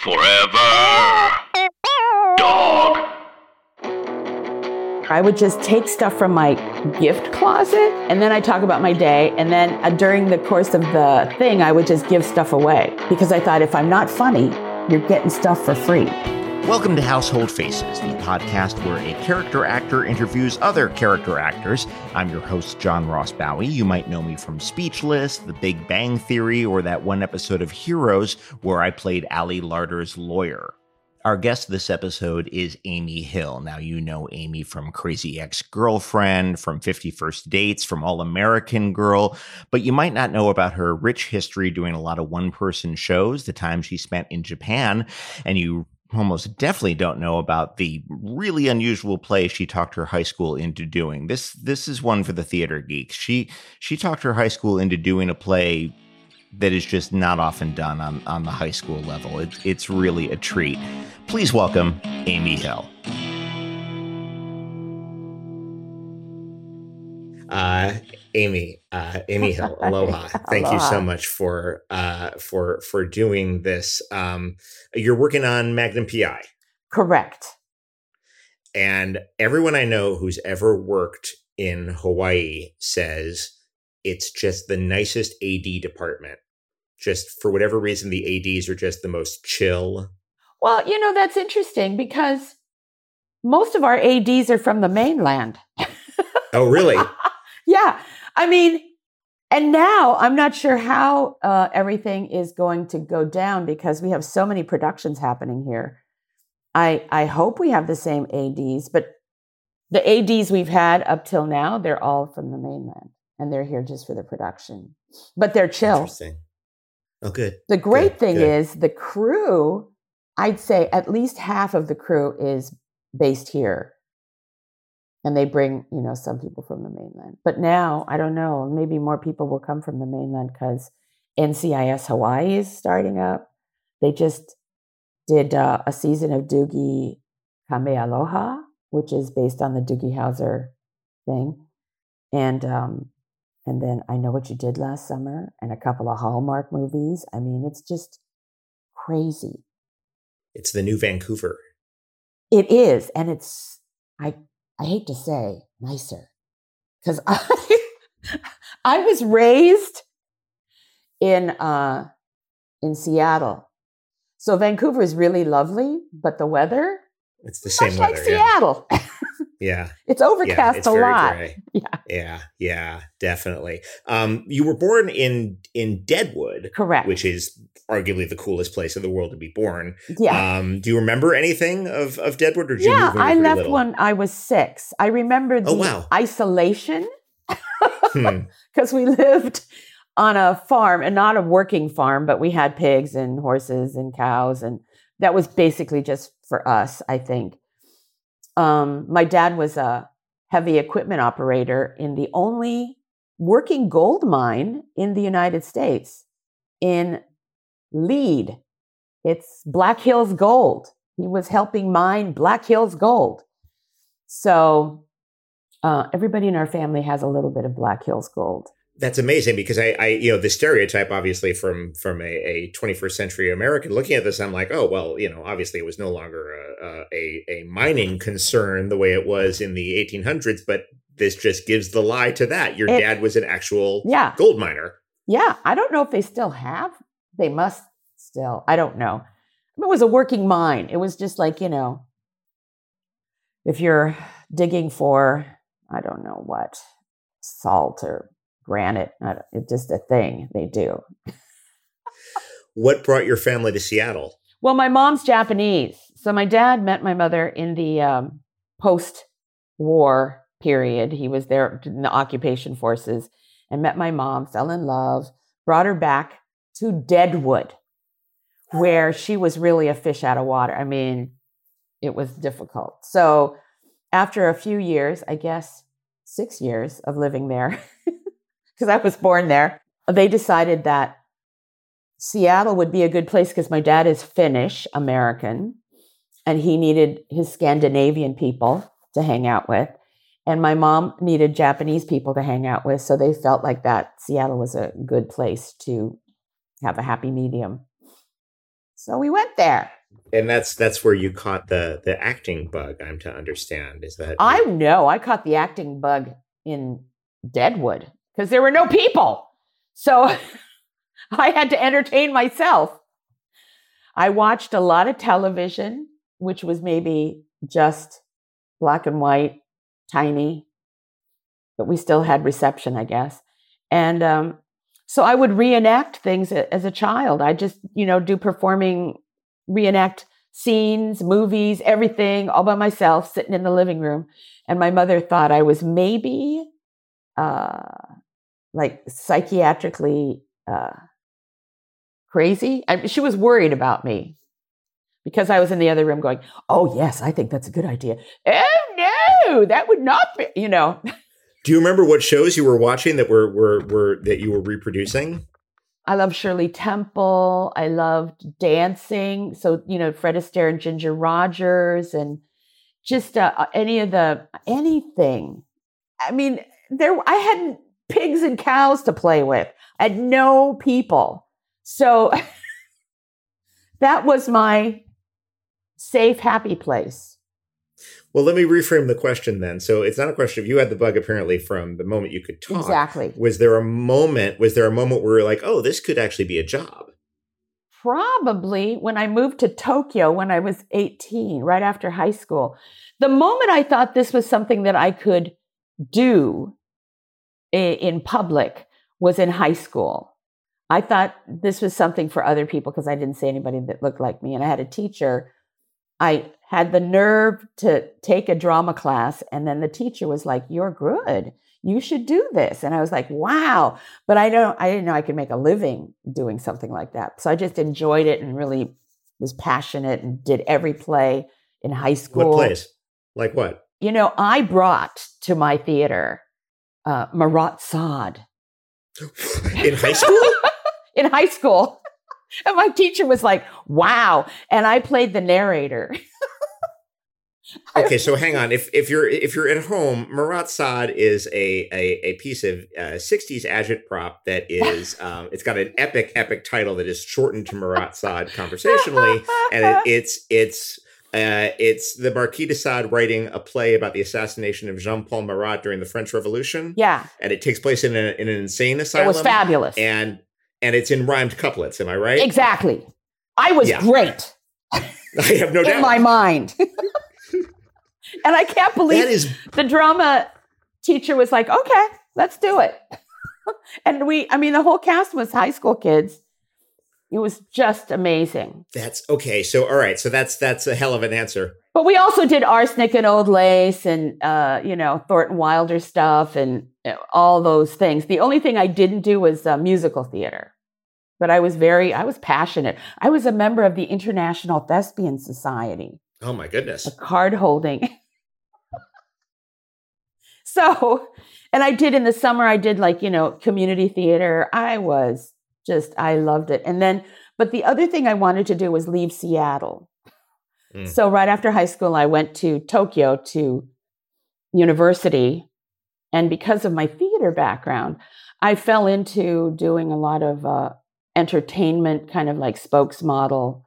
Forever. Dog. I would just take stuff from my gift closet and then I talk about my day. And then uh, during the course of the thing, I would just give stuff away because I thought if I'm not funny, you're getting stuff for free. Welcome to Household Faces, the podcast where a character actor interviews other character actors. I'm your host, John Ross Bowie. You might know me from Speechless, The Big Bang Theory, or that one episode of Heroes where I played Ali Larter's lawyer. Our guest this episode is Amy Hill. Now, you know Amy from Crazy Ex Girlfriend, from 50 First Dates, from All American Girl, but you might not know about her rich history doing a lot of one person shows, the time she spent in Japan, and you almost definitely don't know about the really unusual play she talked her high school into doing. This this is one for the theater geeks. She she talked her high school into doing a play that is just not often done on, on the high school level. It, it's really a treat. Please welcome Amy Hill. Uh, Amy, uh, Amy Hill, aloha. Thank aloha. you so much for uh, for for doing this. Um, you're working on Magnum PI, correct? And everyone I know who's ever worked in Hawaii says it's just the nicest AD department. Just for whatever reason, the ADs are just the most chill. Well, you know, that's interesting because most of our ADs are from the mainland. oh, really? yeah. I mean, and now I'm not sure how uh, everything is going to go down because we have so many productions happening here. I I hope we have the same ADs, but the ADs we've had up till now, they're all from the mainland and they're here just for the production. But they're chill. Interesting. Oh, good. The great good, thing good. is the crew, I'd say at least half of the crew is based here. And they bring, you know, some people from the mainland. But now, I don't know, maybe more people will come from the mainland because NCIS Hawaii is starting up. They just did uh, a season of Doogie Kamealoha, which is based on the Doogie Howser thing. And um, and then I Know What You Did Last Summer and a couple of Hallmark movies. I mean, it's just crazy. It's the new Vancouver. It is. And it's, I, I hate to say, nicer. Because I, I was raised in, uh, in Seattle. So Vancouver is really lovely, but the weather, it's the same much weather, like Seattle. Yeah. It's overcast yeah, it's a lot. Gray. Yeah. Yeah. Yeah. Definitely. Um, you were born in in Deadwood. Correct. Which is arguably the coolest place in the world to be born. Yeah. Um, do you remember anything of, of Deadwood or did yeah, I left little? when I was six. I remember the oh, wow. isolation because hmm. we lived on a farm and not a working farm, but we had pigs and horses and cows. And that was basically just for us, I think um, my dad was a heavy equipment operator in the only working gold mine in the United States in Lead. It's Black Hills Gold. He was helping mine Black Hills Gold. So uh, everybody in our family has a little bit of Black Hills Gold that's amazing because I, I, you know, the stereotype obviously from from a, a 21st century American looking at this, I'm like, oh well, you know, obviously it was no longer a, a, a mining concern the way it was in the 1800s, but this just gives the lie to that. Your it, dad was an actual yeah. gold miner. Yeah, I don't know if they still have. They must still. I don't know. It was a working mine. It was just like you know, if you're digging for, I don't know what salt or granite. It's just a thing they do. what brought your family to Seattle? Well, my mom's Japanese. So my dad met my mother in the um, post war period. He was there in the occupation forces and met my mom, fell in love, brought her back to Deadwood, where she was really a fish out of water. I mean, it was difficult. So after a few years, I guess six years of living there, because I was born there. They decided that Seattle would be a good place because my dad is Finnish American and he needed his Scandinavian people to hang out with. And my mom needed Japanese people to hang out with. So they felt like that Seattle was a good place to have a happy medium. So we went there. And that's that's where you caught the the acting bug. I'm to understand is that I know I caught the acting bug in Deadwood because there were no people. So I had to entertain myself. I watched a lot of television, which was maybe just black and white, tiny, but we still had reception, I guess. And um, so I would reenact things as a child. I just, you know, do performing, reenact scenes, movies, everything all by myself, sitting in the living room. And my mother thought I was maybe uh, like psychiatrically uh, crazy. I, she was worried about me because I was in the other room going, "Oh yes, I think that's a good idea." Oh no, that would not be, you know. Do you remember what shows you were watching that were were were that you were reproducing? I love Shirley Temple. I loved dancing. So you know, Fred Astaire and Ginger Rogers, and just uh, uh any of the anything. I mean, there I had pigs and cows to play with. and no people. So that was my safe, happy place. Well, let me reframe the question then. So it's not a question of you had the bug apparently from the moment you could talk. Exactly. Was there a moment, was there a moment where you're like, oh, this could actually be a job? Probably when I moved to Tokyo when I was 18, right after high school. The moment I thought this was something that I could do in public was in high school. I thought this was something for other people because I didn't see anybody that looked like me. And I had a teacher. I had the nerve to take a drama class, and then the teacher was like, You're good. You should do this. And I was like, wow. But I don't I didn't know I could make a living doing something like that. So I just enjoyed it and really was passionate and did every play in high school. What plays? Like what? You know, I brought to my theater uh, Marat Sade. in high school? in high school. And my teacher was like, wow. And I played the narrator. okay, so hang on. If if you're if you're at home, Marat Sade is a a, a piece of uh, '60s agitprop that is um, it's got an epic epic title that is shortened to Marat Sade conversationally, and it, it's it's. Uh, it's the Marquis de Sade writing a play about the assassination of Jean Paul Marat during the French Revolution. Yeah, and it takes place in, a, in an insane asylum. It was fabulous, and and it's in rhymed couplets. Am I right? Exactly. I was yeah. great. I have no doubt. In my mind. and I can't believe that is... the drama teacher was like, okay, let's do it. and we, I mean, the whole cast was high school kids. It was just amazing. That's okay. So, all right. So that's that's a hell of an answer. But we also did arsenic and old lace, and uh, you know Thornton Wilder stuff, and you know, all those things. The only thing I didn't do was uh, musical theater, but I was very, I was passionate. I was a member of the International Thespian Society. Oh my goodness! A card holding. so, and I did in the summer. I did like you know community theater. I was just I loved it. And then, but the other thing I wanted to do was leave Seattle. Mm. So right after high school, I went to Tokyo to university, and because of my theater background, I fell into doing a lot of uh, entertainment, kind of like spokesmodel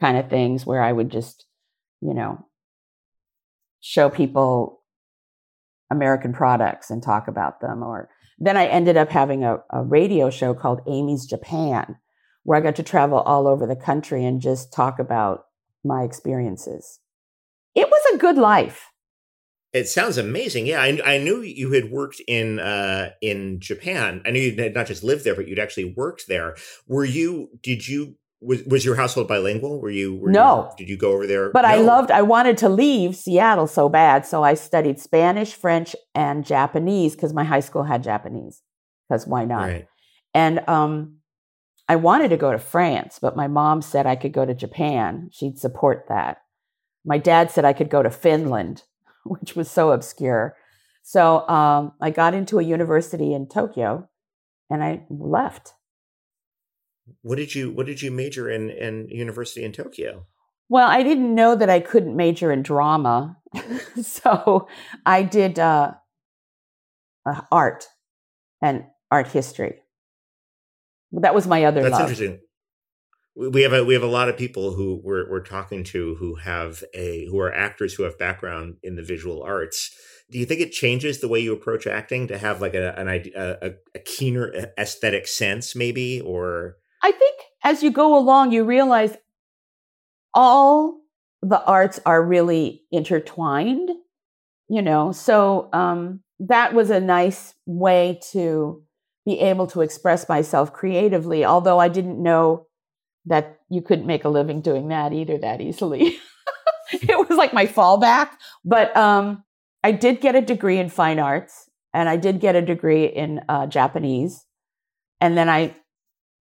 kind of things, where I would just, you know, show people American products and talk about them or then I ended up having a, a radio show called Amy's Japan, where I got to travel all over the country and just talk about my experiences. It was a good life. It sounds amazing. Yeah, I, I knew you had worked in uh, in Japan. I knew you had not just lived there, but you'd actually worked there. Were you? Did you was was your household bilingual? Were you? Were no. You, did you go over there? But no. I loved. I wanted to leave Seattle so bad, so I studied Spanish, French, and Japanese because my high school had Japanese. Because why not? Right. And um, I wanted to go to France, but my mom said I could go to Japan. She'd support that. My dad said I could go to Finland, which was so obscure. So um, I got into a university in Tokyo, and I left. What did you What did you major in in university in Tokyo? Well, I didn't know that I couldn't major in drama, so I did uh, uh, art and art history. That was my other. That's love. interesting. we have a we have a lot of people who we're we're talking to who have a who are actors who have background in the visual arts. Do you think it changes the way you approach acting to have like a an idea a, a keener aesthetic sense, maybe? Or I think as you go along, you realize all the arts are really intertwined. You know, so um, that was a nice way to be able to express myself creatively. Although I didn't know that you couldn't make a living doing that either that easily. it was like my fallback. But um, I did get a degree in fine arts and I did get a degree in uh, Japanese. And then I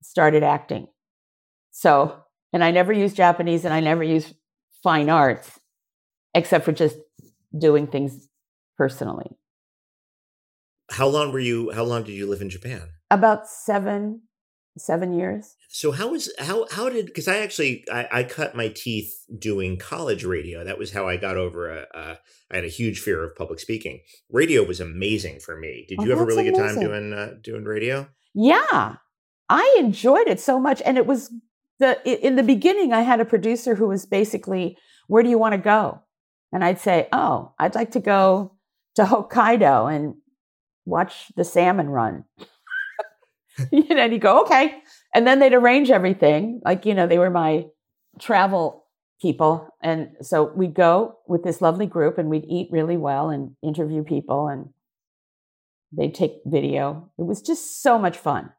started acting. So, and I never used Japanese and I never used fine arts except for just doing things personally. How long were you, how long did you live in Japan? About seven, seven years. So how was how how did because I actually I, I, cut my teeth doing college radio. That was how I got over a, a I had a huge fear of public speaking. Radio was amazing for me. Did oh, you have a really amazing. good time doing uh, doing radio? Yeah, I enjoyed it so much, and it was the in the beginning. I had a producer who was basically, "Where do you want to go?" And I'd say, "Oh, I'd like to go to Hokkaido and watch the salmon run." and you go, "Okay." And then they'd arrange everything. Like, you know, they were my travel people. And so we'd go with this lovely group and we'd eat really well and interview people and they'd take video. It was just so much fun.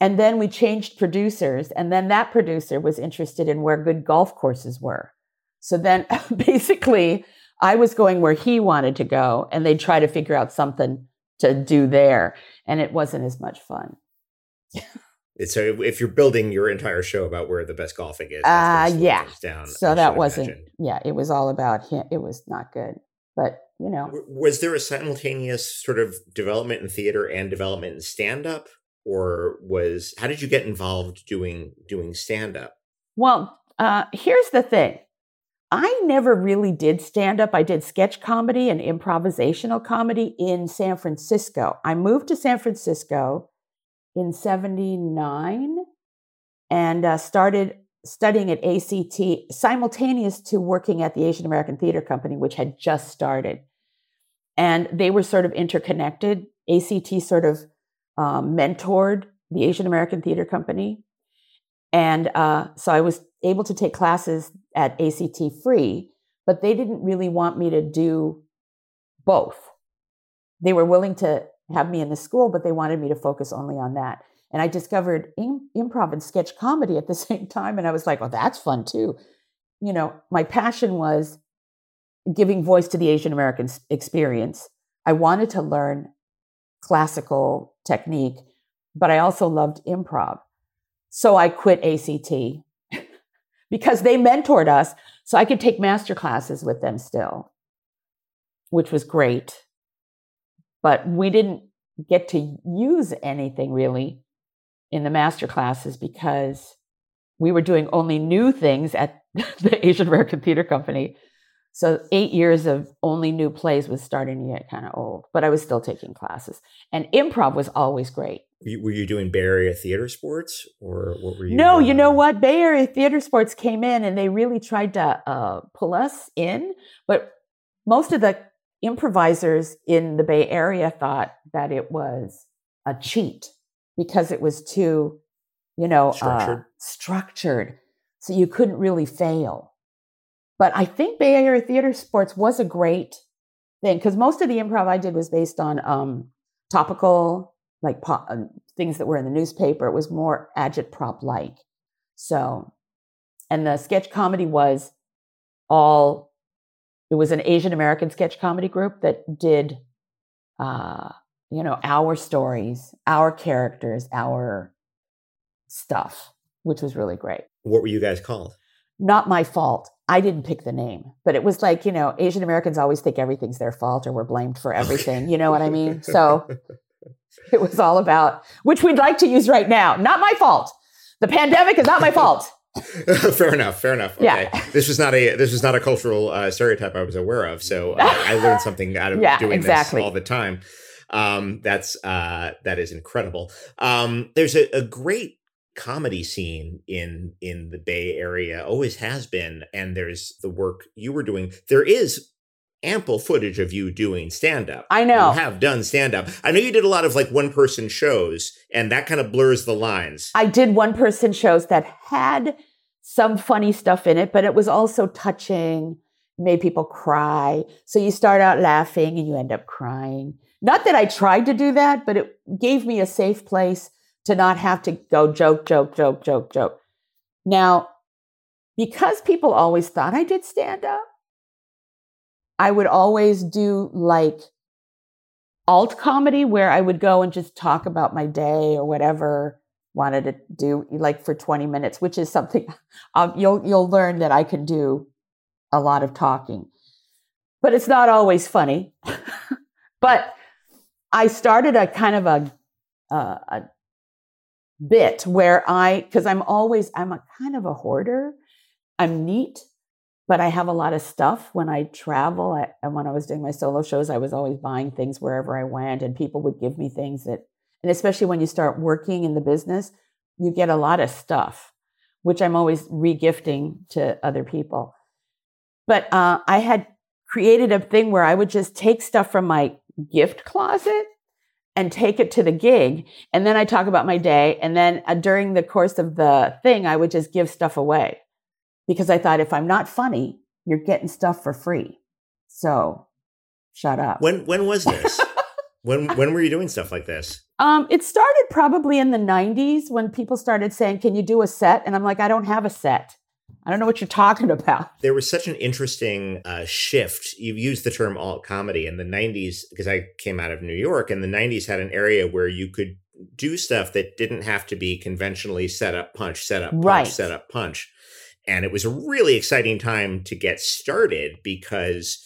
And then we changed producers, and then that producer was interested in where good golf courses were. So then basically, I was going where he wanted to go, and they'd try to figure out something to do there. And it wasn't as much fun. so if you're building your entire show about where the best golfing is, uh, yeah. Down, so that wasn't, imagine. yeah, it was all about him. It was not good, but you know. Was there a simultaneous sort of development in theater and development in stand up? Or was, how did you get involved doing, doing stand up? Well, uh, here's the thing. I never really did stand up. I did sketch comedy and improvisational comedy in San Francisco. I moved to San Francisco in 79 and uh, started studying at ACT simultaneous to working at the Asian American Theater Company, which had just started. And they were sort of interconnected. ACT sort of um, mentored the Asian American Theater Company. And uh, so I was able to take classes at ACT free, but they didn't really want me to do both. They were willing to have me in the school, but they wanted me to focus only on that. And I discovered Im- improv and sketch comedy at the same time. And I was like, well, that's fun too. You know, my passion was giving voice to the Asian American experience. I wanted to learn classical technique, but I also loved improv. So I quit ACT because they mentored us so I could take master classes with them still, which was great but we didn't get to use anything really in the master classes because we were doing only new things at the Asian American Theater Company. So eight years of only new plays was starting to get kind of old, but I was still taking classes. And improv was always great. Were you doing Bay Area theater sports, or what were you? No, doing? you know what? Bay Area theater sports came in, and they really tried to uh, pull us in, but most of the improvisers in the Bay Area thought that it was a cheat because it was too, you know, structured. Uh, structured. So you couldn't really fail. But I think Bay Area theater sports was a great thing because most of the improv I did was based on um, topical, like po- uh, things that were in the newspaper. It was more agitprop like. So, and the sketch comedy was all it was an Asian American sketch comedy group that did, uh, you know, our stories, our characters, our stuff, which was really great. What were you guys called? Not my fault. I didn't pick the name, but it was like, you know, Asian Americans always think everything's their fault or we're blamed for everything. You know what I mean? So it was all about, which we'd like to use right now. Not my fault. The pandemic is not my fault. fair enough. Fair enough. Okay. Yeah. This was not a this was not a cultural uh, stereotype I was aware of. So uh, I learned something out of yeah, doing exactly. this all the time. Um, that's uh, that is incredible. Um, there's a, a great comedy scene in in the Bay Area always has been and there's the work you were doing there is ample footage of you doing stand up. I know. You have done stand up. I know you did a lot of like one person shows and that kind of blurs the lines. I did one person shows that had some funny stuff in it, but it was also touching, made people cry. So you start out laughing and you end up crying. Not that I tried to do that, but it gave me a safe place to not have to go joke, joke, joke, joke, joke. Now, because people always thought I did stand up, I would always do like alt comedy where I would go and just talk about my day or whatever wanted to do like for 20 minutes, which is something um, you'll you'll learn that I can do a lot of talking. But it's not always funny. but I started a kind of a, uh, a bit where I because I'm always I'm a kind of a hoarder. I'm neat but I have a lot of stuff when I travel. I, and when I was doing my solo shows, I was always buying things wherever I went, and people would give me things that, and especially when you start working in the business, you get a lot of stuff, which I'm always regifting to other people. But uh, I had created a thing where I would just take stuff from my gift closet and take it to the gig. And then I talk about my day. And then uh, during the course of the thing, I would just give stuff away because I thought if I'm not funny, you're getting stuff for free. So shut up. When when was this? when when were you doing stuff like this? Um, it started probably in the 90s when people started saying, "Can you do a set?" And I'm like, "I don't have a set. I don't know what you're talking about." There was such an interesting uh, shift. You've used the term alt comedy in the 90s because I came out of New York, and the 90s had an area where you could do stuff that didn't have to be conventionally set up punch, set up punch, Right. set up punch. And it was a really exciting time to get started because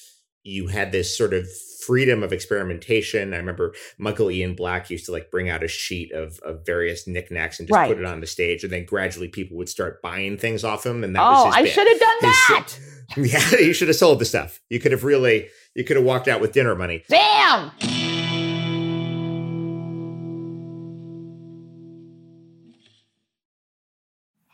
you had this sort of freedom of experimentation. I remember Michael Ian Black used to like bring out a sheet of, of various knickknacks and just Right. put it on the stage. And then gradually people would start buying things off him. And that oh, was I his bit. should have done His- that. Yeah, you should have sold the stuff. You could have really, you could have walked out with dinner money. Damn.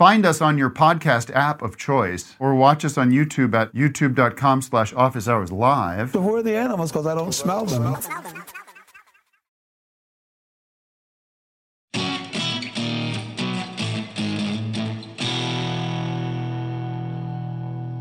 Find us on your podcast app of choice or watch us on YouTube at youtube.com slash office hours live. Who are the animals? Because I don't smell them.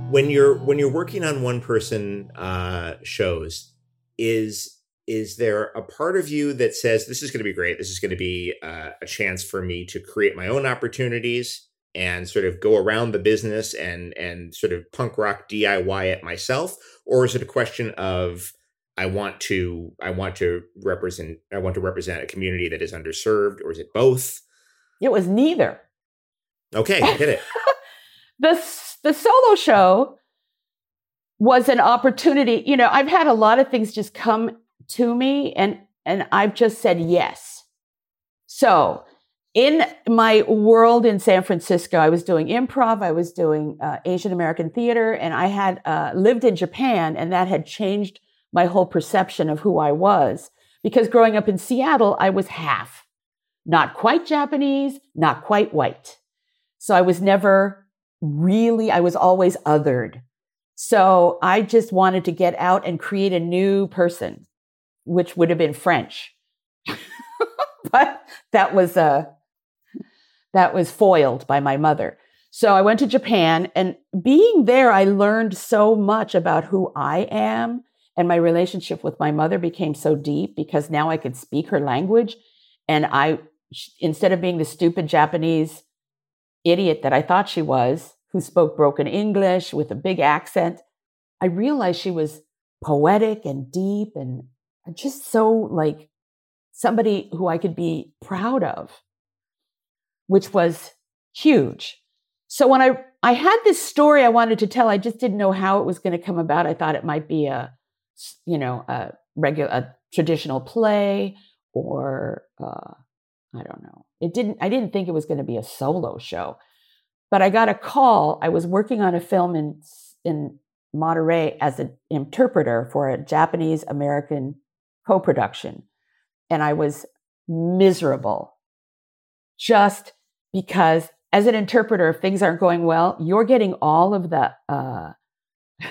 when you're when you're working on one person uh shows is is there a part of you that says this is going to be great this is going to be uh, a chance for me to create my own opportunities and sort of go around the business and and sort of punk rock diy it myself? Or is it a question of i want to i want to represent i want to represent a community that is underserved or is it both? It was neither. okay hit it. The the solo show was an opportunity you know i've had a lot of things just come to me and and i've just said yes. So in my world in san francisco i was doing improv i was doing uh, asian american theater and i had uh, lived in japan and that had changed my whole perception of who i was because growing up in seattle i was half not quite japanese not quite white so i was never really, I was always othered. So I just wanted to get out and create a new person, which would have been French. but that was uh, that was foiled by my mother. So I went to Japan and being there, I learned so much about who I am. And my relationship with my mother became so deep because now I could speak her language. And I, instead of being the stupid Japanese idiot that I thought she was, who spoke broken English with a big accent, I realized she was poetic and deep and just so like somebody who I could be proud of, which was huge. so when I I had this story I wanted to tell, I just didn't know how it was going to come about. I thought it might be a, you know, a regular, a traditional play, or uh, I don't know. It didn't. I didn't think it was going to be a solo show, but I got a call. I was working on a film in in Monterey as an interpreter for a Japanese American co-production, and I was miserable, just because as an interpreter, if things aren't going well, you're getting all of the uh,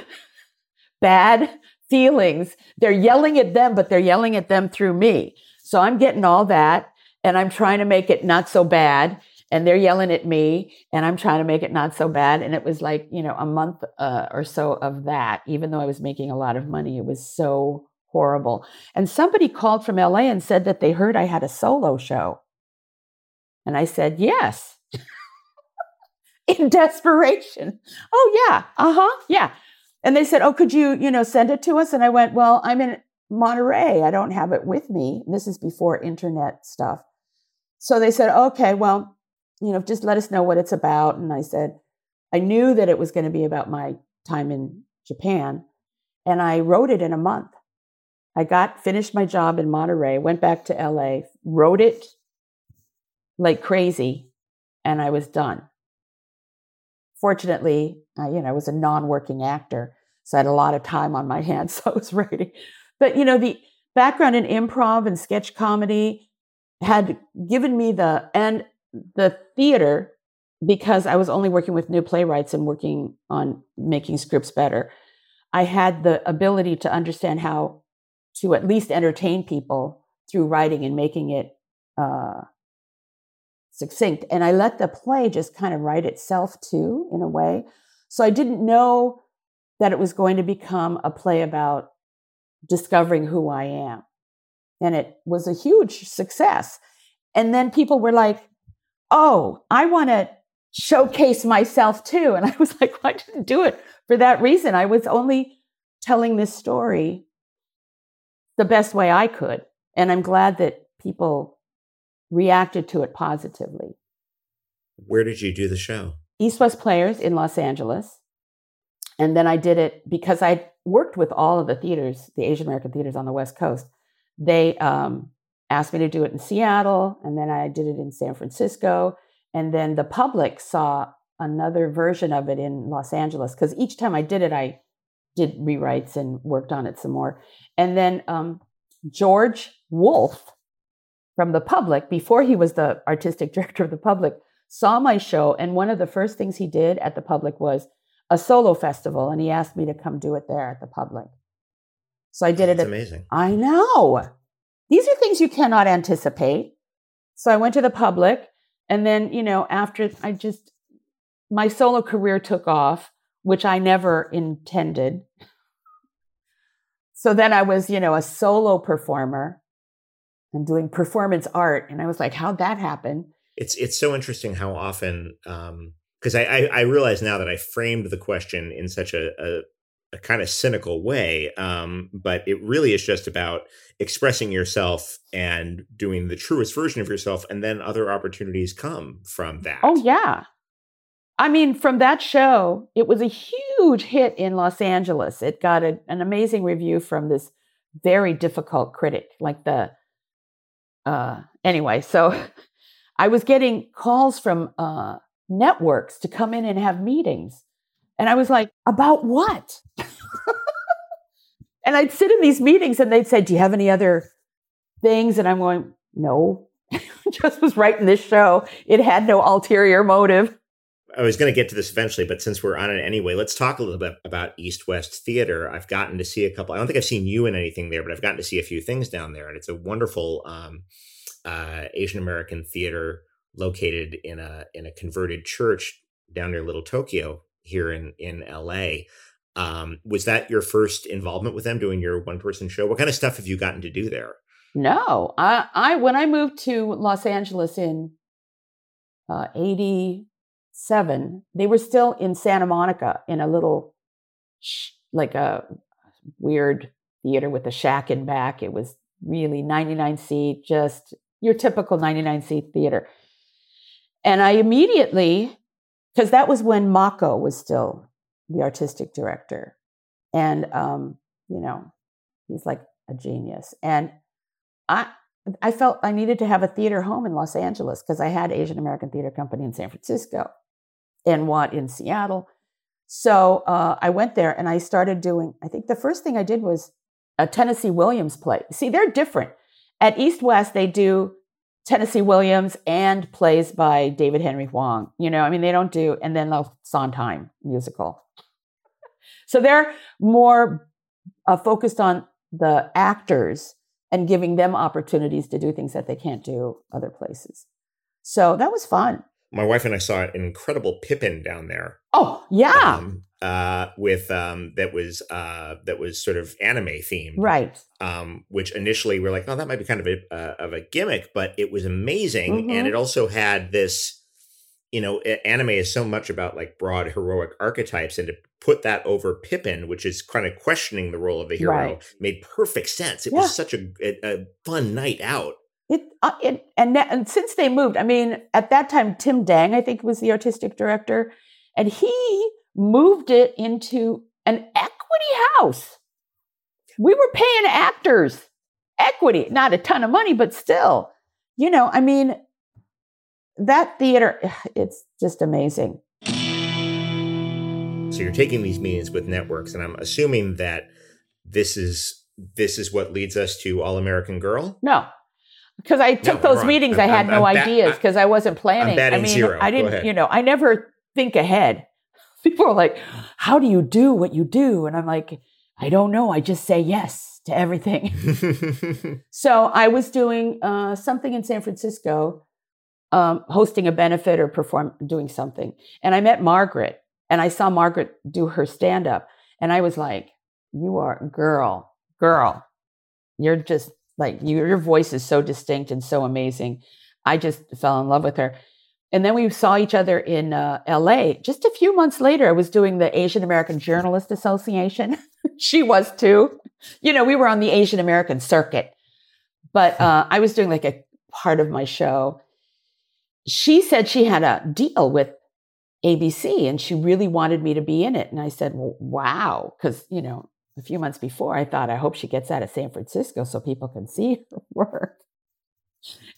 bad feelings. They're yelling at them, but they're yelling at them through me. So I'm getting all that and I'm trying to make it not so bad. And they're yelling at me and I'm trying to make it not so bad. And it was like, you know, a month uh, or so of that, even though I was making a lot of money, it was so horrible. And somebody called from LA and said that they heard I had a solo show. And I said, yes. in desperation. Oh, yeah. Uh huh. Yeah. And they said, Oh, could you, you know, send it to us? And I went, Well, I'm in Monterey. I don't have it with me. This is before internet stuff. So they said, Okay, well, you know, just let us know what it's about. And I said, I knew that it was going to be about my time in Japan. And I wrote it in a month. I got finished my job in Monterey, went back to LA, wrote it like crazy, and I was done fortunately, uh, you know, I was a non-working actor, so I had a lot of time on my hands, so I was writing. But you know, the background in improv and sketch comedy had given me the and the theater because I was only working with new playwrights and working on making scripts better. I had the ability to understand how to at least entertain people through writing and making it uh, succinct. And I let the play just kind of write itself too, in a way. So I didn't know that it was going to become a play about discovering who I am. And it was a huge success. And then people were like, oh, I want to showcase myself too. And I was like, I didn't do it for that reason. I was only telling this story the best way I could. And I'm glad that people reacted to it positively. Where did you do the show? East West Players in Los Angeles. And then I did it because I worked with all of the theaters, the Asian American theaters on the West Coast. They um, asked me to do it in Seattle, and then I did it in San Francisco. And then the public saw another version of it in Los Angeles because each time I did it, I did rewrites and worked on it some more. And then um, George Wolfe, from the public before he was the artistic director of the public saw my show and one of the first things he did at the public was a solo festival and he asked me to come do it there at the public. So i did That's it at, amazing. I know. These are things you cannot anticipate. So i went to the public and then you know after i just my solo career took off which i never intended. So then i was you know a solo performer and doing performance art. And I was like, how'd that happen? It's it's so interesting how often because um, I, I, I realize now that I framed the question in such a, a, a kind of cynical way, um, but it really is just about expressing yourself and doing the truest version of yourself, and then other opportunities come from that. Oh yeah, I mean, from that show, it was a huge hit in Los Angeles. It got a, an amazing review from this very difficult critic, like the uh, anyway, so I was getting calls from uh, networks to come in and have meetings. And I was like, about what? and I'd sit in these meetings and they'd say, Do you have any other things? And I'm going, No. Just was writing this show. It had no ulterior motive. I was going to get to this eventually, but since we're on it anyway, let's talk a little bit about East West Theater. I've gotten to see a couple. I don't think I've seen you in anything there, but I've gotten to see a few things down there, and it's a wonderful um, uh, Asian American theater located in a in a converted church down near Little Tokyo here in in L.A. Um, was that your first involvement with them doing your one person show? What kind of stuff have you gotten to do there? No, I, I when I moved to Los Angeles in uh, eighty seven, they were still in Santa Monica in a little, like a weird theater with a shack in back. It was really 99 seat, just your typical 99 seat theater. And I immediately because that was when Mako was still the artistic director, and um, you know, he's like a genius. And I I felt I needed to have a theater home in Los Angeles because I had Asian American Theater Company in San Francisco and what in Seattle. So uh, I went there and I started doing. I think the first thing I did was a Tennessee Williams play. See, they're different. At East West, they do Tennessee Williams and plays by David Henry Hwang. You know, I mean, they don't do, and then the Sondheim musical. So they're more uh, focused on the actors and giving them opportunities to do things that they can't do other places. So that was fun. My wife and I saw an incredible Pippin down there. Oh yeah, Um, uh, with um, that was uh, that was sort of anime themed, right. um, which initially we are like, oh, that might be kind of a uh, of a gimmick, but it was amazing, Mhm. and it also had this, you know, anime is so much about like broad heroic archetypes, and to put that over Pippin, which is kind of questioning the role of the hero, Right. made perfect sense. It Yeah. was such a, a, a fun night out. It, uh, it and, and since they moved, I mean, at that time, Tim Dang, I think, was the artistic director, and he moved it into an equity house. We were paying actors equity, not a ton of money, but still, you know, I mean, that theater, it's just amazing. So you're taking these meetings with networks, and I'm assuming that this is this is what leads us to All American Girl. No, because I took I'm those wrong. meetings, I'm- I had I'm- no I'm ideas because I wasn't planning. I mean, zero. I didn't, you know, I never think ahead. People are like, "How do you do what you do?" And I'm like, "I don't know. I just say yes to everything." so I was doing uh, something in San Francisco, um, hosting a benefit or perform doing something, and I met Margaret, and I saw Margaret do her stand up, and I was like, "You are girl, girl, you're just like you, your voice is so distinct and so amazing." I just fell in love with her. And then we saw each other in uh, LA. Just a few months later, I was doing the Asian American Journalist Association. she was too. You know, we were on the Asian American circuit, but uh, I was doing like a part of my show. She said she had a deal with ABC and she really wanted me to be in it. And I said, well, wow. Because, you know, a few months before, I thought, I hope she gets out of San Francisco so people can see her work.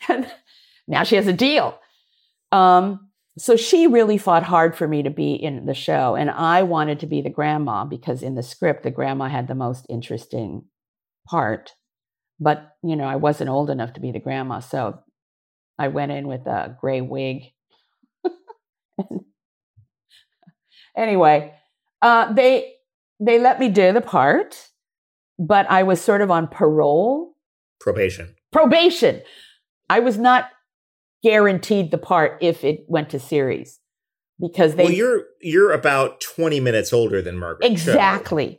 And now she has a deal. Um, so she really fought hard for me to be in the show. And I wanted to be the grandma because in the script, the grandma had the most interesting part. But, you know, I wasn't old enough to be the grandma. So I went in with a gray wig. Anyway, uh, they they let me do the part, but I was sort of on parole Probation. probation. I was not guaranteed the part if it went to series because they well, you're you're about 20 minutes older than Margaret. Exactly.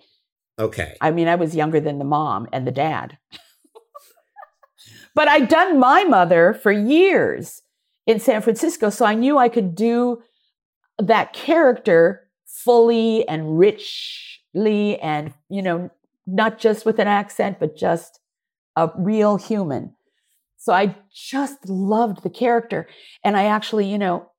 Okay. I mean, I was younger than the mom and the dad. but I'd done my mother for years in San Francisco, so I knew I could do that character fully and richly and, you know, not just with an accent, but just a real human. So I just loved the character. And I actually, you know,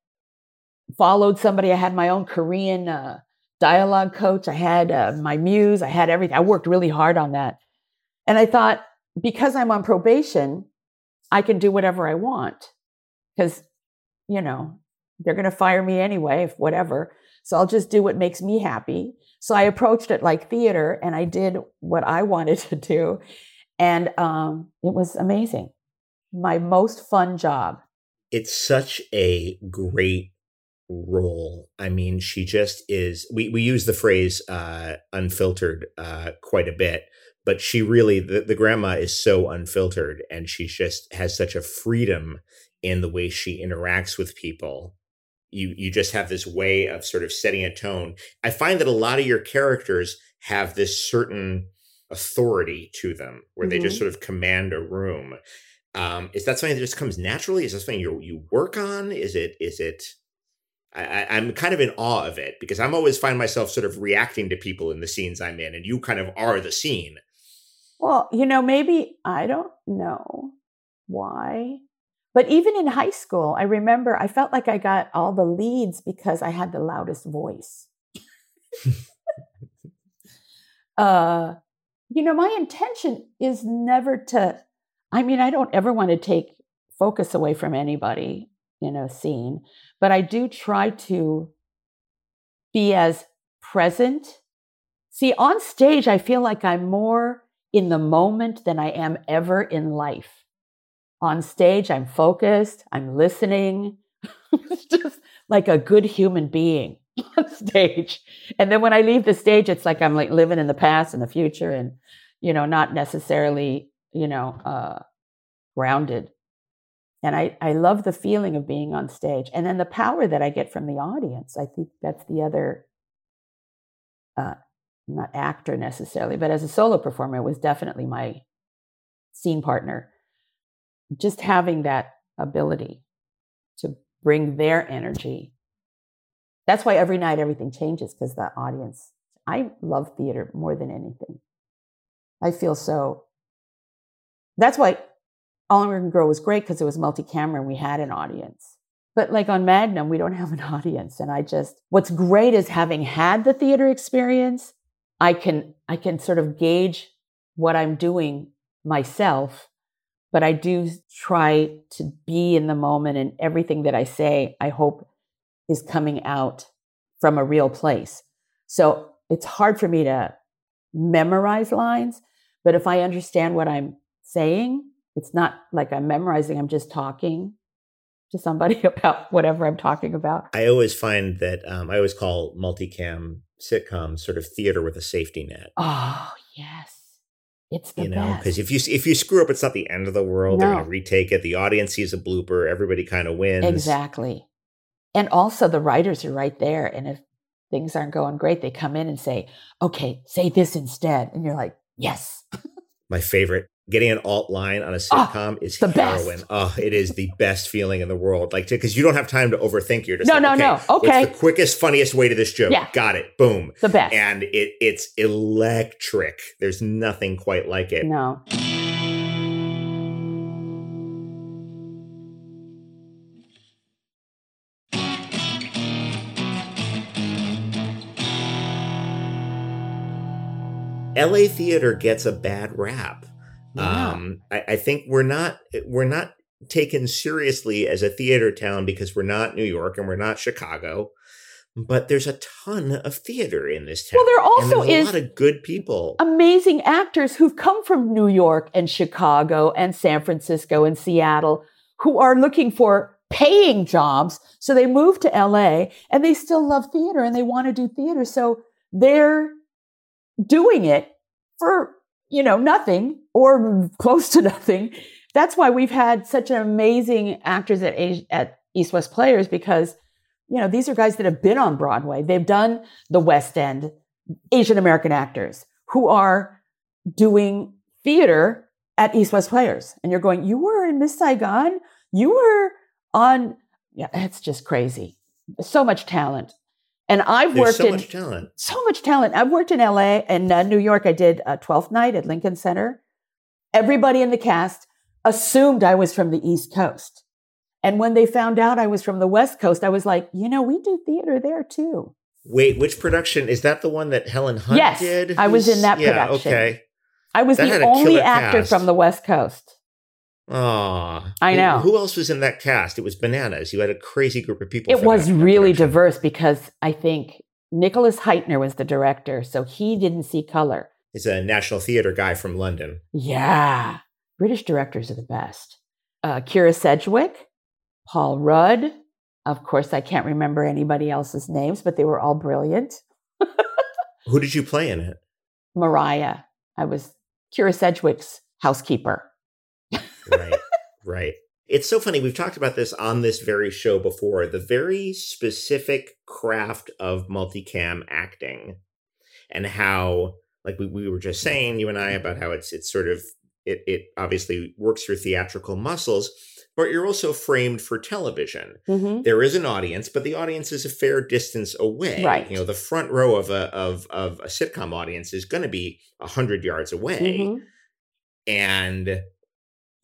followed somebody. I had my own Korean uh, dialogue coach. I had uh, my muse. I had everything. I worked really hard on that. And I thought, because I'm on probation, I can do whatever I want. Because, you know, they're going to fire me anyway, if whatever. So I'll just do what makes me happy. So I approached it like theater and I did what I wanted to do. And um, it was amazing. My most fun job. It's such a great role. I mean, she just is. We we use the phrase uh, unfiltered uh, quite a bit, but she really the, the grandma is so unfiltered, and she just has such a freedom in the way she interacts with people. You you just have this way of sort of setting a tone. I find that a lot of your characters have this certain authority to them, where they just Mhm. sort of command a room. Um, is that something that just comes naturally? Is that something you you work on? Is it is it? I, I- I'm kind of in awe of it because I'm always find myself sort of reacting to people in the scenes I'm in, and you kind of are the scene. Well, you know, maybe I don't know why, But even in high school, I remember I felt like I got all the leads because I had the loudest voice. uh, you know, my intention is never to, I mean, I don't ever want to take focus away from anybody in a scene, but I do try to be as present. See, on stage, I feel like I'm more in the moment than I am ever in life on stage, I'm focused, I'm listening, it's just like a good human being on stage. And then when I leave the stage, it's like I'm like living in the past and the future and, you know, not necessarily, you know, uh, grounded. And I, I love the feeling of being on stage. And then the power that I get from the audience. I think that's the other, uh, not actor necessarily, but as a solo performer, it was definitely my scene partner just having that ability to bring their energy. That's why every night everything changes because the audience. I love theater more than anything. I feel so. That's why All American Girl was great because it was multi camera and we had an audience. But like on Magnum, we don't have an audience. And I just, what's great is having had the theater experience, I can, I can sort of gauge what I'm doing myself but I do try to be in the moment and everything that I say, I hope is coming out from a real place. So it's hard for me to memorize lines, but if I understand what I'm saying, it's not like I'm memorizing, I'm just talking to somebody about whatever I'm talking about. I always find that um, I always call multicam sitcoms sort of theater with a safety net. Oh, yes. It's the you know, because if you if you screw up, it's not the end of the world. They're going to retake it. The audience sees a blooper. Everybody kind of wins. Exactly. And also the writers are right there. And if things aren't going great, they come in and say, okay, say this instead. And you're like, yes. My favorite. Getting an alt line on a Oh, sitcom is the best. Oh, it is the best feeling in the world. Like, because you don't have time to overthink. You're just No, like, no, okay, no. Okay. What's the quickest, funniest way to this joke? Yeah. Got it. Boom. The best. And it it's electric. There's nothing quite like it. no. LA theater gets a bad rap. Yeah. Um, I, I think we're not we're not taken seriously as a theater town because we're not New York and we're not Chicago. But there's a ton of theater in this town. Well, there also there's a lot of good people. amazing actors who've come from New York and Chicago and San Francisco and Seattle who are looking for paying jobs. So they move to LA and they still love theater and they want to do theater. So they're doing it for, you know, nothing or close to nothing. That's why we've had such an amazing actors at, at East West Players because, you know, these are guys that have been on Broadway. They've done the West End, Asian American actors who are doing theater at East West Players. And you're going, you were in Miss Saigon? You were on, yeah, it's just crazy. So much talent. And I've There's worked so in much talent. so much talent. I've worked in LA and uh, New York. I did a 12th night at Lincoln Center. Everybody in the cast assumed I was from the East Coast. And when they found out I was from the West Coast, I was like, you know, we do theater there too. Wait, which production is that? The one that Helen Hunt Yes, did? I was in that yeah, production. Okay. I was That the only actor cast. from the West Coast. Aw. I know. Who, else was in that cast? It was bananas. You had a crazy group of people. It was that- that really production. diverse because I think Nicholas Hytner was the director, so he didn't see color. He's a National Theatre guy from London. Yeah, British directors are the best. Uh, Kyra Sedgwick, Paul Rudd. Of course, I can't remember anybody else's names, but they were all brilliant. Who did you play in it? Mariah. I was Kyra Sedgwick's housekeeper. Right right it's so funny we've talked about this on this very show before the very specific craft of multicam acting and how like we, we were just saying you and i about how it's it's sort of it, it obviously works your theatrical muscles but you're also framed for television Mhm. there is an audience but the audience is a fair distance away Right. you know the front row of a of of a sitcom audience is going to be 100 yards away Mhm. and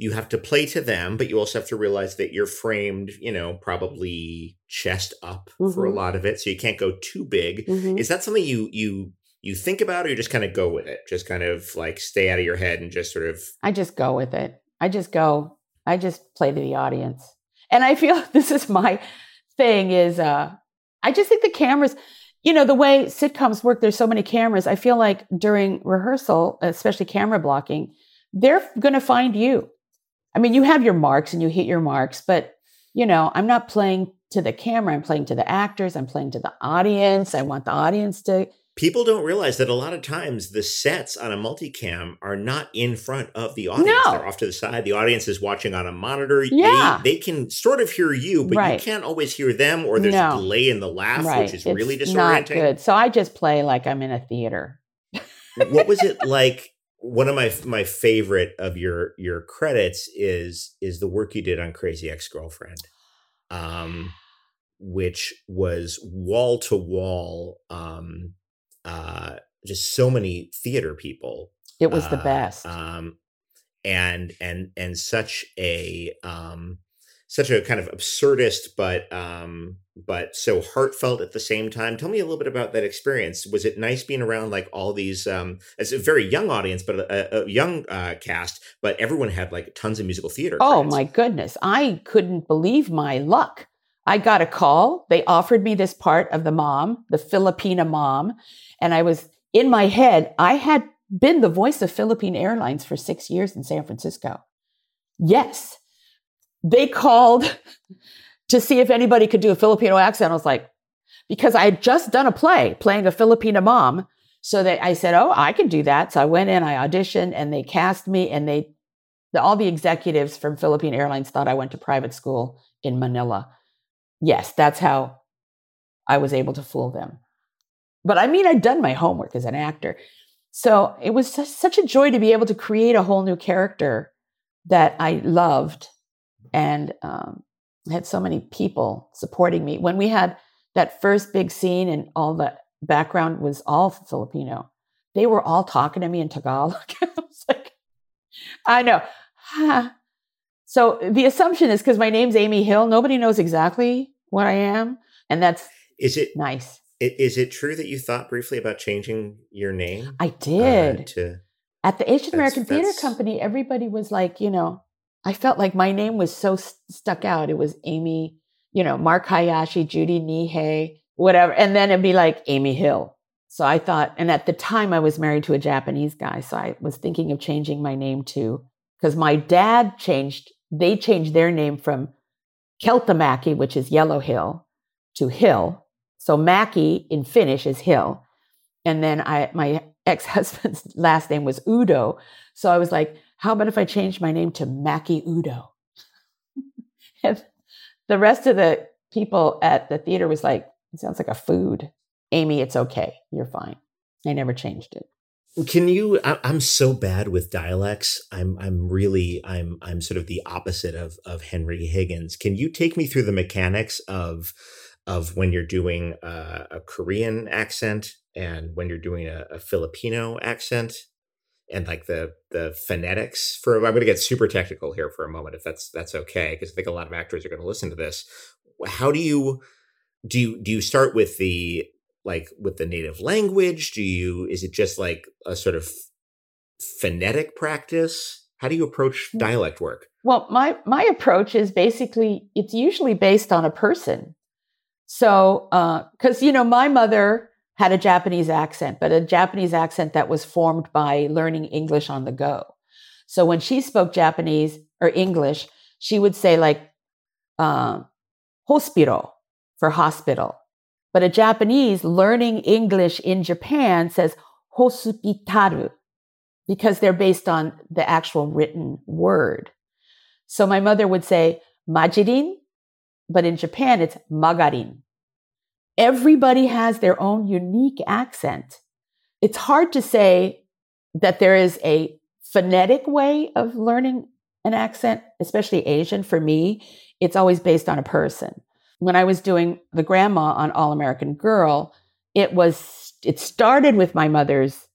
you have to play to them, but you also have to realize that you're framed, you know, probably chest up for a Mhm. lot of it, so you can't go too big. Mhm. Is that something you you you think about, or you just kind of go with it, just kind of like stay out of your head and just sort of I just go with it. I just go. I just play to the audience. And I feel this is my thing is uh I just think the cameras, you know, the way sitcoms work, there's so many cameras. I feel like during rehearsal, especially camera blocking, they're going to find you. I mean, you have your marks and you hit your marks, but you know, I'm not playing to the camera, I'm playing to the actors, I'm playing to the audience. I want the audience to people don't realize that a lot of times the sets on a multicam are not in front of the audience. No. They're off to the side. The audience is watching on a monitor. They- Yeah. They, can sort of hear you, but Right. you can't always hear them, or there's No. a delay in the laugh, right. which is really it's disorienting. not good. So I just play like I'm in a theater. what was it like? One of my my favorite of your your credits is is the work you did on Crazy Ex Girlfriend, um, which was wall to wall, um, uh, just so many theater people. It was the uh, best. um, and and and such a um, such a kind of absurdist, but um, but so heartfelt at the same time. Tell me a little bit about that experience. Was it nice being around like all these? Um, it's a very young audience, but a, a young uh, cast, but everyone had like tons of musical theater. Oh credits. my goodness. I couldn't believe my luck. I got a call. They offered me this part of the mom, the Filipina mom. And I was in my head, I had been the voice of Philippine Airlines for six years in San Francisco. Yes. They called to see if anybody could do a Filipino accent. I was like, because I had just done a play playing a Filipina mom. So that I said, Oh, I can do that. So I went in, I auditioned, and they cast me, and they the, all the executives from Philippine Airlines thought I went to private school in Manila. Yes, that's how I was able to fool them. But I mean, I'd done my homework as an actor. So it was such, such a joy to be able to create a whole new character that I loved and um, had so many people supporting me. When we had that first big scene and all the background was all Filipino, they were all talking to me in Tagalog. I was like, I know. So the assumption is because my name's Amy Hill, nobody knows exactly what I am. And that's Is it nice. i- is it true that you thought briefly about changing your name? I uh, did. to At the Asian American Theater Company, everybody was like, you know, I felt like my name was so s- stuck out. It was Amy, you know, Marc Hayashi, Judy Nihei, whatever. And then it'd be like Amy Hill. So I thought, and at the time I was married to a Japanese guy. So I was thinking of changing my name to, because my dad changed, they changed their name from Keltamaki, which is Yellow Hill, to Hill. So Maki in Finnish is Hill. And then I, my ex-husband's last name was Udo. So I was like, how about if I change my name to Maki Udo? and the rest of the people at the theater was like, it sounds like a food. Amy, it's okay. You're fine. I never changed it. Can you? I, I'm so bad with dialects. I'm. I'm really. I'm. I'm sort of the opposite of of Henry Higgins. Can you take me through the mechanics of of when you're doing a, a Korean accent and when you're doing a, a Filipino accent and like the the phonetics for? I'm going to get super technical here for a moment, if that's that's okay, because I think a lot of actors are going to listen to this. How do you do? You, do you start with the like with the native language do you is it just like a sort of phonetic practice how do you approach dialect work Well, my my approach is basically it's usually based on a person. So, uh, because you know, my mother had a Japanese accent, but a Japanese accent that was formed by learning English on the go. So when she spoke Japanese or English, she would say like uh, "hospital" for hospital, but a Japanese learning English in Japan says "hospitaru" because they're based on the actual written word. So my mother would say majirin, but in Japan it's magarin. Everybody has their own unique accent. It's hard to say that there is a phonetic way of learning an accent, especially Asian. For me, it's always based on a person. When I was doing the grandma on All American Girl, it was it started with my mother's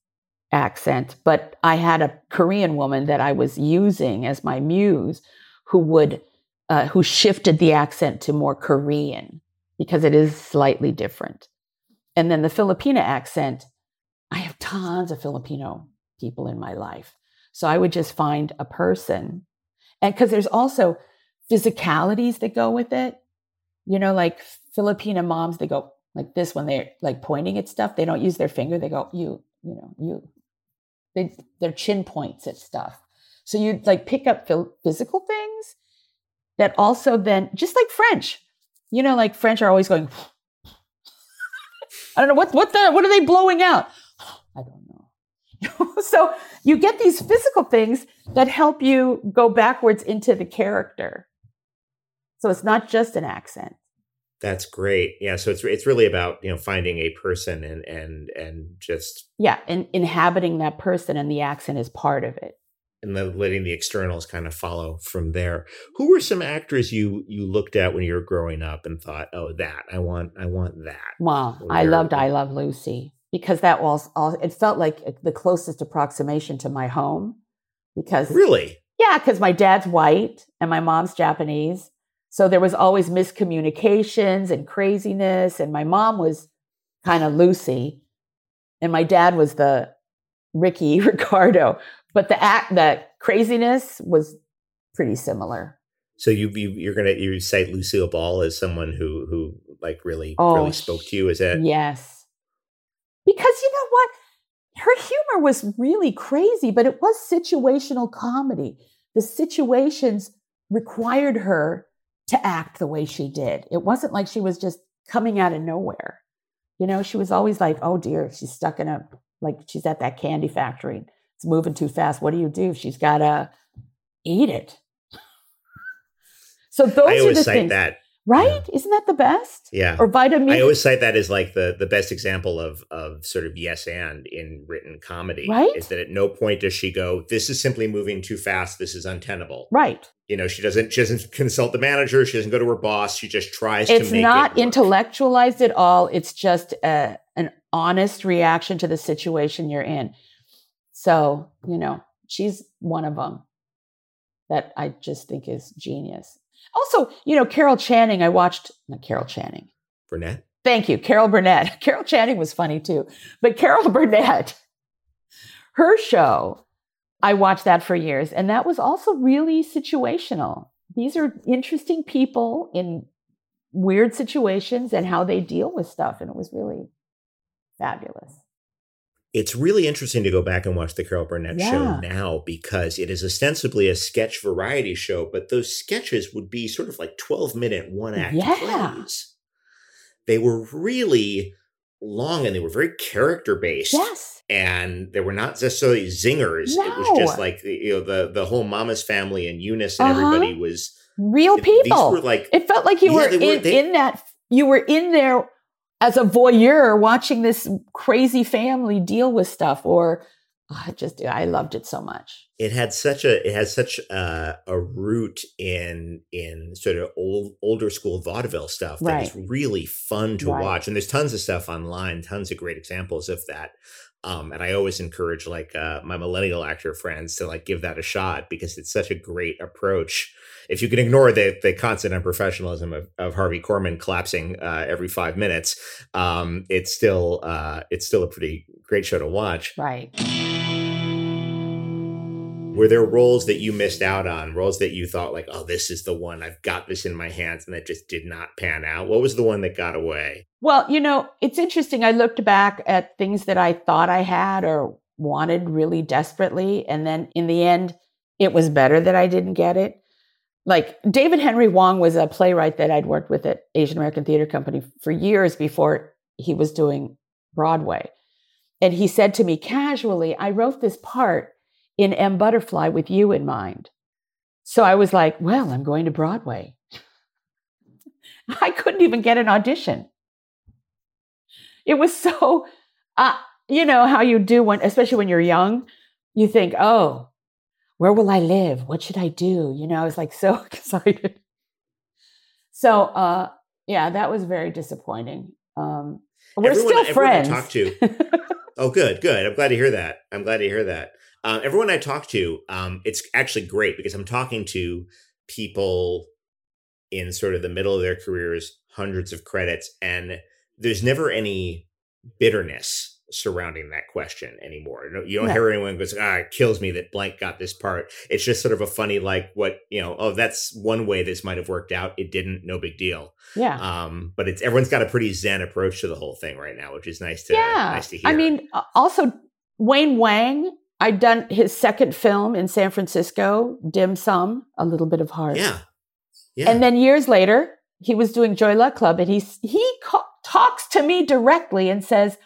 accent, but I had a Korean woman that I was using as my muse who would uh, who shifted the accent to more Korean because it is slightly different. And then the Filipina accent, I have tons of Filipino people in my life. So I would just find a person. And because there's also physicalities that go with it. You know, like Filipina moms, they go like this when they're like pointing at stuff. They don't use their finger. They go, you, you know, you. They, their chin points at stuff. So you like pick up physical things that also then, just like French, you know, like French are always going, I don't know what what the what are they blowing out? I don't know. so you get these physical things that help you go backwards into the character. So it's not just an accent. That's great. Yeah. So it's it's really about you know finding a person and and and just yeah, and inhabiting that person, and the accent is part of it and then letting the externals kind of follow from there. Who were some actors you you looked at when you were growing up and thought, "Oh, that I want, I want that." Well, I loved I Love Lucy because that was all. It felt like uh, the closest approximation to my home. Because really, yeah, because my dad's white and my mom's Japanese, so there was always miscommunications and craziness. And my mom was kind of Lucy, and my dad was the Ricky Ricardo but the act, the craziness was pretty similar. So you, you are gonna you cite Lucille Ball as someone who who like really oh, really spoke to you. Is that yes? Because you know what, her humor was really crazy, but it was situational comedy. The situations required her to act the way she did. It wasn't like she was just coming out of nowhere. You know, she was always like, "Oh dear, she's stuck in a like she's at that candy factory." It's moving too fast. What do you do? She's got to eat it. So those I are the cite things. that right? Yeah. Isn't that the best? Yeah. Or vitamin. I always cite that as like the the best example of of sort of yes and in written comedy. Right. Is that at no point does she go, This is simply moving too fast, this is untenable. Right. You know, she doesn't she doesn't consult the manager, she doesn't go to her boss, she just tries it's to make not it intellectualized at all. It's just a, an honest reaction to the situation you're in. So, you know, she's one of them that I just think is genius. Also, you know, Carol Channing, I watched, not Carol Channing. Burnett? Thank you, Carol Burnett. Carol Channing was funny too. But Carol Burnett, her show, I watched that for years. And that was also really situational. These are interesting people in weird situations and how they deal with stuff. And it was really fabulous it's really interesting to go back and watch the Carol Burnett yeah. show now because it is ostensibly a sketch variety show, but those sketches would be sort of like 12 minute one act yeah. plays. They were really long and they were very character based. Yes. And they were not necessarily zingers. No. It was just like you know the the whole Mama's family and Eunice and uh-huh. everybody was real people. These were like it felt like you yeah, were, in, were they, in that you were in there as a voyeur watching this crazy family deal with stuff or oh, just I loved it so much. It had such a it has such a, a root in in sort of old older school vaudeville stuff that right. is really fun to right. watch. And there's tons of stuff online, tons of great examples of that. Um, and I always encourage like uh, my millennial actor friends to like give that a shot because it's such a great approach. If you can ignore the the constant unprofessionalism of, of Harvey Korman collapsing uh, every five minutes, um, it's still uh, it's still a pretty great show to watch. Right. Were there roles that you missed out on? Roles that you thought like, oh, this is the one I've got this in my hands, and that just did not pan out. What was the one that got away? Well, you know, it's interesting. I looked back at things that I thought I had or wanted really desperately, and then in the end, it was better that I didn't get it. Like David Henry Hwang was a playwright that I'd worked with at Asian American Theater Company for years before he was doing Broadway. And he said to me casually, I wrote this part in M Butterfly with you in mind. So I was like, well, I'm going to Broadway. I couldn't even get an audition. It was so, uh, you know, how you do when, especially when you're young, you think, oh, where will I live? What should I do? You know, I was like so excited. So, uh, yeah, that was very disappointing. Um, we're everyone, still friends. talk to Oh, good, good. I'm glad to hear that. I'm glad to hear that. Uh, everyone I talk to, um, it's actually great because I'm talking to people in sort of the middle of their careers, hundreds of credits, and there's never any bitterness surrounding that question anymore. You don't No. hear anyone goes, "Ah, it kills me that blank got this part." It's just sort of a funny, like, what you know. Oh, that's one way this might have worked out. It didn't. No big deal. Yeah. Um, but it's everyone's got a pretty zen approach to the whole thing right now, which is nice to yeah. nice to hear. I mean, also Wayne Wang. I'd done his second film in San Francisco, Dim Sum, a little bit of heart. yeah, yeah. And then years later, he was doing Joy Luck Club, and he he talks to me directly and says,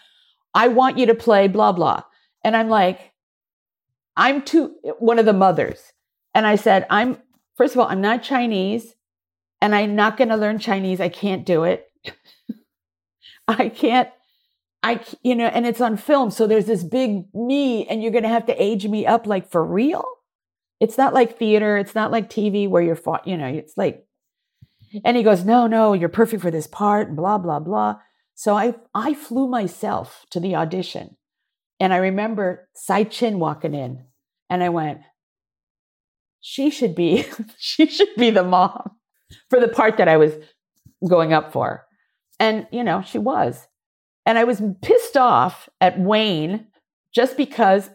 "I want you to play blah blah," and I'm like, "I'm too one of the mothers," and I said, "I'm first of all, I'm not Chinese, and I'm not going to learn Chinese. I can't do it. I can't." I, you know, and it's on film. So there's this big me, and you're going to have to age me up like for real. It's not like theater. It's not like TV where you're fought, you know, it's like, and he goes, no, no, you're perfect for this part, blah, blah, blah. So I, I flew myself to the audition. And I remember Tsai Chin walking in and I went, she should be, she should be the mom for the part that I was going up for. And, you know, she was. And I was pissed off at Wayne just because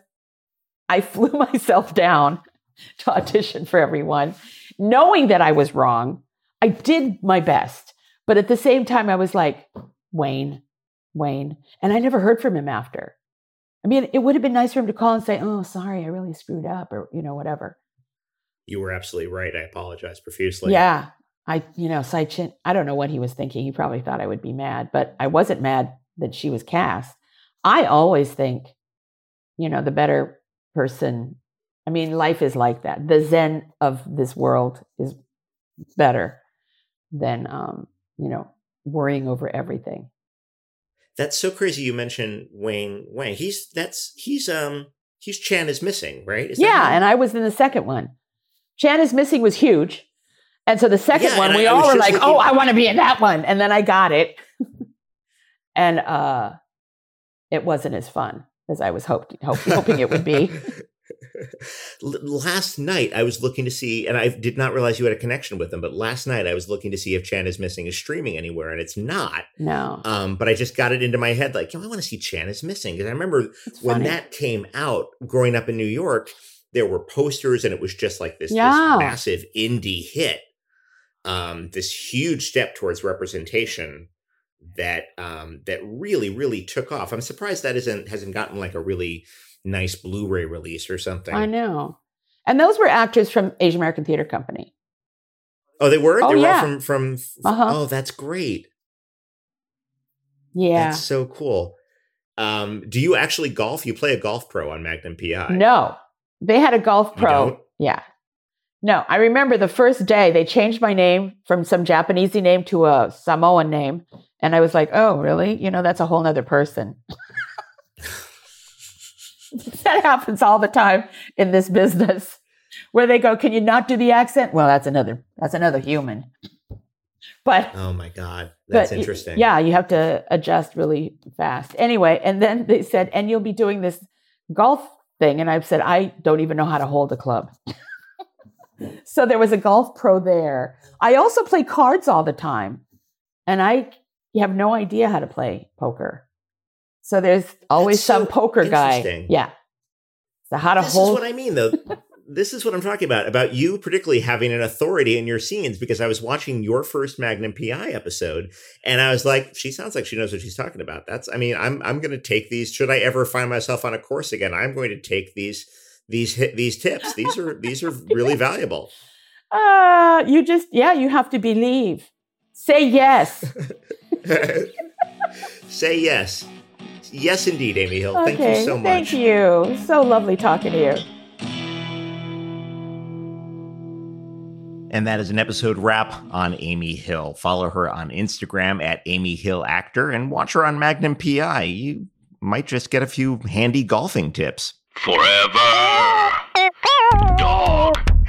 I flew myself down to audition for everyone, knowing that I was wrong. I did my best. But at the same time, I was like, Wayne, Wayne. And I never heard from him after. I mean, it would have been nice for him to call and say, oh, sorry, I really screwed up or, you know, whatever. you were absolutely right. I apologize profusely. yeah. I, you know, Tsai Chin, I don't know what he was thinking. He probably thought I would be mad, but I wasn't mad that she was cast. I always think, you know, the better person. I mean, life is like that. The Zen of this world is better than, um, you know, worrying over everything. That's so crazy. You mentioned Wayne Wang. He's that's he's um he's Chan is missing, right? Is yeah, and I was in the second one. Chan is missing was huge. And so the second Yeah, one, we I- I all was were like, looking- oh, I want to be in that one. And then I got it. and uh it wasn't as fun as I was hoped, hope, hoping it would be. Last night I was looking to see, and I did not realize you had a connection with him. But last night I was looking to see if Chan is missing is streaming anywhere, and it's not. No. Um, but I just got it into my head like, yo, I want to see Chan is missing because I remember It's when funny. that came out, growing up in New York, there were posters, and it was just like this, this massive indie hit, um, this huge step towards representation that um, that really, really took off. I'm surprised that isn't hasn't gotten like a really nice Blu-ray release or something. I know. And those were actors from Asian American Theater Company. Oh, they were. Oh, they were yeah. all from from. Uh-huh. Oh, that's great. Yeah. That's so cool. Um, do you actually golf? You play a golf pro on Magnum PI. No. They had a golf pro. Yeah. No, I remember the first day they changed my name from some Japanesey name to a Samoan name. And I was like, oh, really? You know, that's a whole nother person. that happens all the time in this business where they go, can you not do the accent? Well, that's another, that's another human. But Oh my god, that's interesting. Yeah, you have to adjust really fast. Anyway, and then they said, and you'll be doing this golf thing. And I've said, I don't even know how to hold a club. so there was a golf pro there. I also play cards all the time. And I have no idea how to play poker. So there's always That's some so poker guy. Yeah. So how to this hold is what I mean, though. this is what I'm talking about about you, particularly having an authority in your scenes. Because I was watching your first Magnum PI episode, and I was like, she sounds like she knows what she's talking about. That's, I mean, I'm I'm going to take these. Should I ever find myself on a course again, I'm going to take these these these tips. These are these are really valuable. uh, you just, yeah, you have to believe. Say yes. Say yes. Yes, indeed, Amy Hill. Okay, Thank you so much. Thank you. So lovely talking to you. And that is an episode wrap on Amy Hill. Follow her on Instagram at Amy Hill Actor and watch her on Magnum PI. You might just get a few handy golfing tips. Forever.